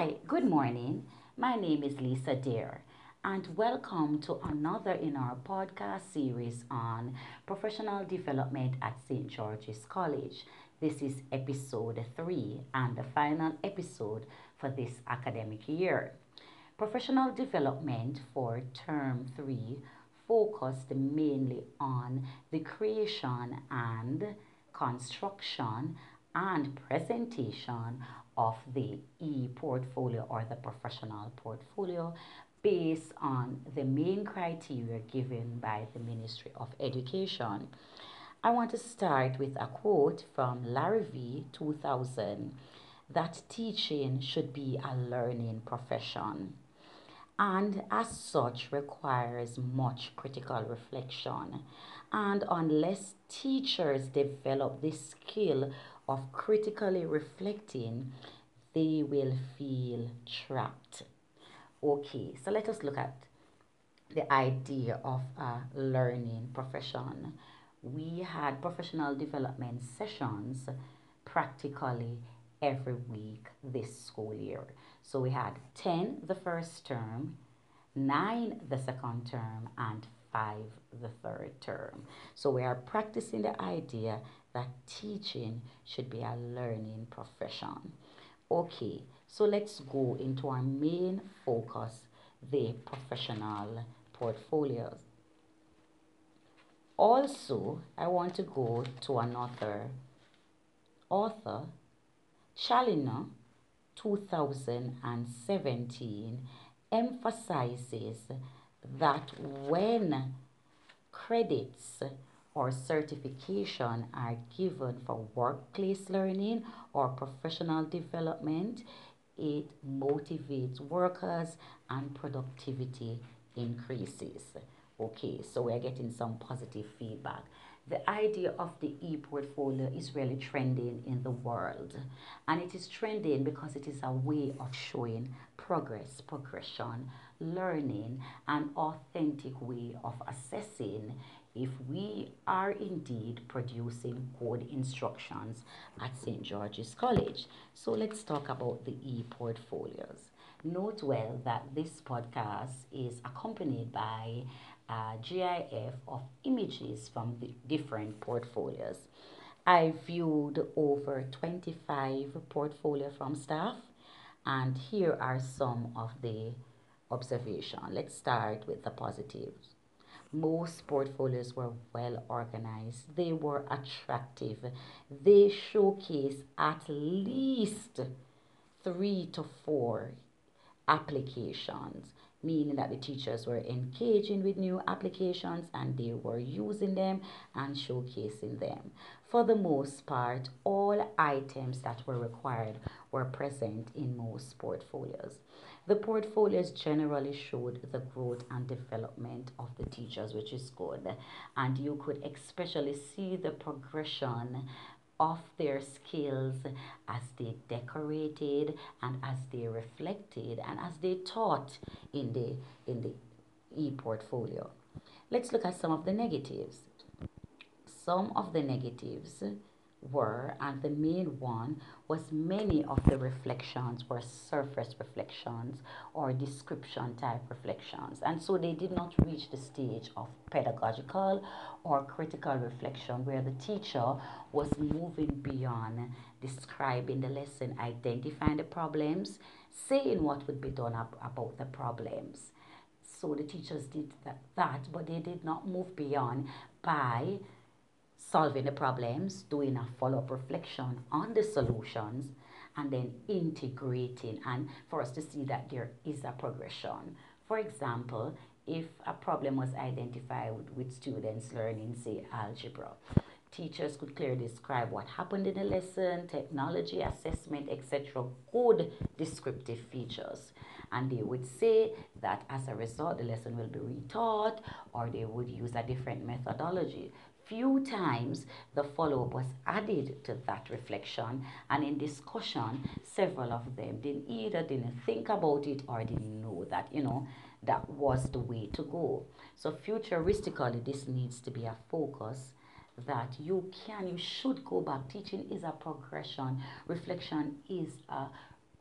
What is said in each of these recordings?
Hi, good morning. My name is Lisa Deer, and welcome to another in our podcast series on professional development at St. George's College. This is episode three and the final episode for this academic year. Professional development for term three focused mainly on the creation and construction and presentation of the e-portfolio or the professional portfolio based on the main criteria given by the Ministry of Education. I want to start with a quote from Larrivee 2000 that teaching should be a learning profession and as such requires much critical reflection. And unless teachers develop this skill of critically reflecting, they will feel trapped. Okay, so let us look at the idea of a learning profession. We had professional development sessions practically every week this school year. So we had 10 the first term, 9 the second term, and 5 the third term. So we are practicing the idea that teaching should be a learning profession. Okay, so let's go into our main focus, the professional portfolios. Also, I want to go to another author, Challoner, 2017, emphasizes that when credits or certification are given for workplace learning or professional development, it motivates workers and productivity increases. Okay, so we're getting some positive feedback. The idea of the e-portfolio is really trending in the world. And it is trending because it is a way of showing progress, progression, learning, an authentic way of assessing if we are indeed producing good instructions at St. George's College. So let's talk about the e-portfolios. Note well that this podcast is accompanied by a GIF of images from the different portfolios. I viewed over 25 portfolios from staff and here are some of the observation. Let's start with the positives. Most portfolios were well organized. They were attractive. They showcase at least three to four applications, meaning that the teachers were engaging with new applications and they were using them and showcasing them. For the most part, all items that were required were present in most portfolios. The portfolios generally showed the growth and development of the teachers, which is good. And you could especially see the progression of their skills as they decorated and as they reflected and as they taught in the in the e-portfolio. Let's look at some of the negatives. Some of the negatives were, and the main one was many of the reflections were surface reflections or description type reflections. And so they did not reach the stage of pedagogical or critical reflection where the teacher was moving beyond describing the lesson, identifying the problems, saying what would be done ab- about the problems. So the teachers did that, that, but they did not move beyond by solving the problems, doing a follow-up reflection on the solutions, and then integrating and for us to see that there is a progression. For example, if a problem was identified with students learning, say, algebra, teachers could clearly describe what happened in the lesson, technology, assessment, etc. Good descriptive features. And they would say that as a result, the lesson will be retaught or they would use a different methodology few times the follow-up was added to that reflection and in discussion several of them didn't either didn't think about it or didn't know that you know that was the way to go. So futuristically this needs to be a focus that you can you should go back. Teaching is a progression. Reflection is a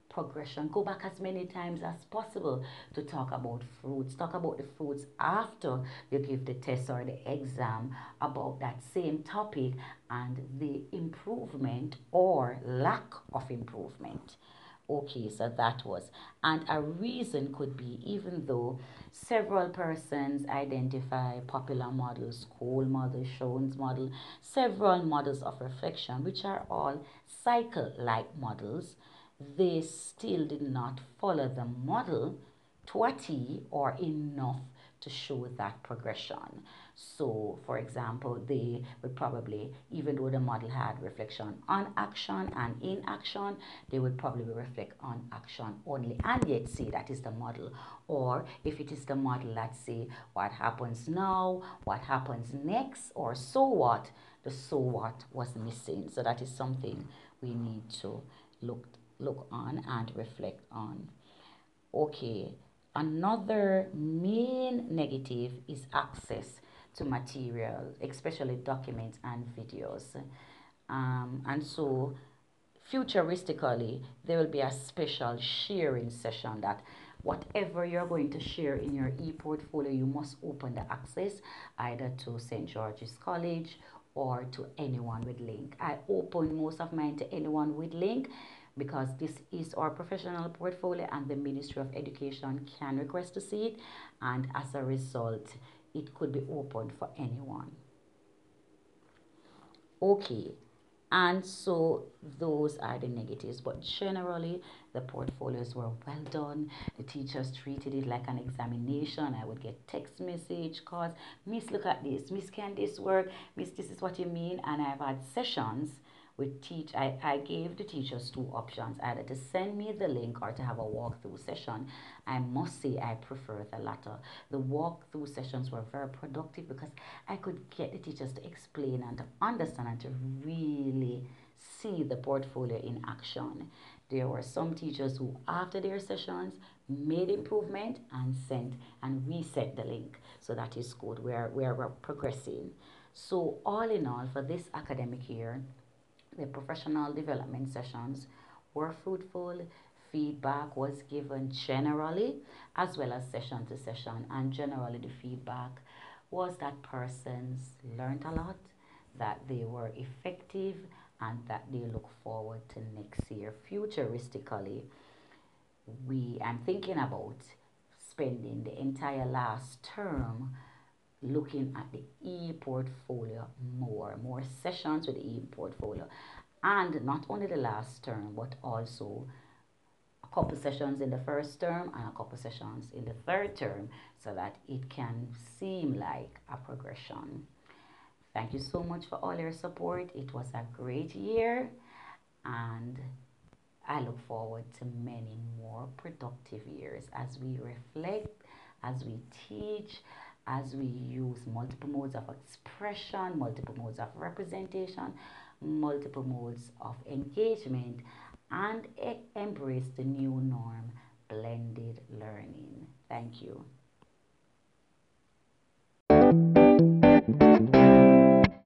progression. Go back as many times as possible to talk about fruits. Talk about the fruits after you give the test or the exam about that same topic and the improvement or lack of improvement. Okay, so that was. And a reason could be even though several persons identify popular models, Kolb model, Schoen's model, several models of reflection, which are all cycle-like models, they still did not follow the model to a T or enough to show that progression. So, for example, they would probably, even though the model had reflection on action and in action, they would probably reflect on action only and yet say that is the model. Or if it is the model, let's say what happens now, what happens next, or so what, the so what was missing. So that is something we need to look look on and reflect on. Okay, another main negative is access to material, especially documents and videos. Um, and so, futuristically, there will be a special sharing session that whatever you're going to share in your e-portfolio, you must open the access either to St. George's College or to anyone with link. I open most of mine to anyone with link because this is our professional portfolio and the Ministry of Education can request to see it and as a result it could be opened for anyone. Okay, and so those are the negatives, but generally the portfolios were well done. The teachers treated it like an examination. I would get text message, calls, Miss, look at this, Miss, can this work? Miss, this is what you mean. And I've had sessions with teach I, I gave the teachers two options. Either to send me the link or to have a walkthrough session. I must say i prefer the latter. The walkthrough sessions were very productive because i could get the teachers to explain and to understand and to really see the portfolio in action. There were some teachers who after their sessions made improvement and sent and reset the link. So that is good. We're, we're, we're progressing. So all in all for this academic year the professional development sessions were fruitful. Feedback was given generally as well as session to session, and generally the feedback was that persons learned a lot, that they were effective, and that they look forward to next year. Futuristically, we am thinking about spending the entire last term looking at the e-portfolio more, more sessions with the e-portfolio. And not only the last term, but also a couple sessions in the first term and a couple sessions in the third term so that it can seem like a progression. Thank you so much for all your support. It was a great year and I look forward to many more productive years as we reflect, as we teach, as we use multiple modes of expression, multiple modes of representation, multiple modes of engagement, and embrace the new norm, blended learning. Thank you.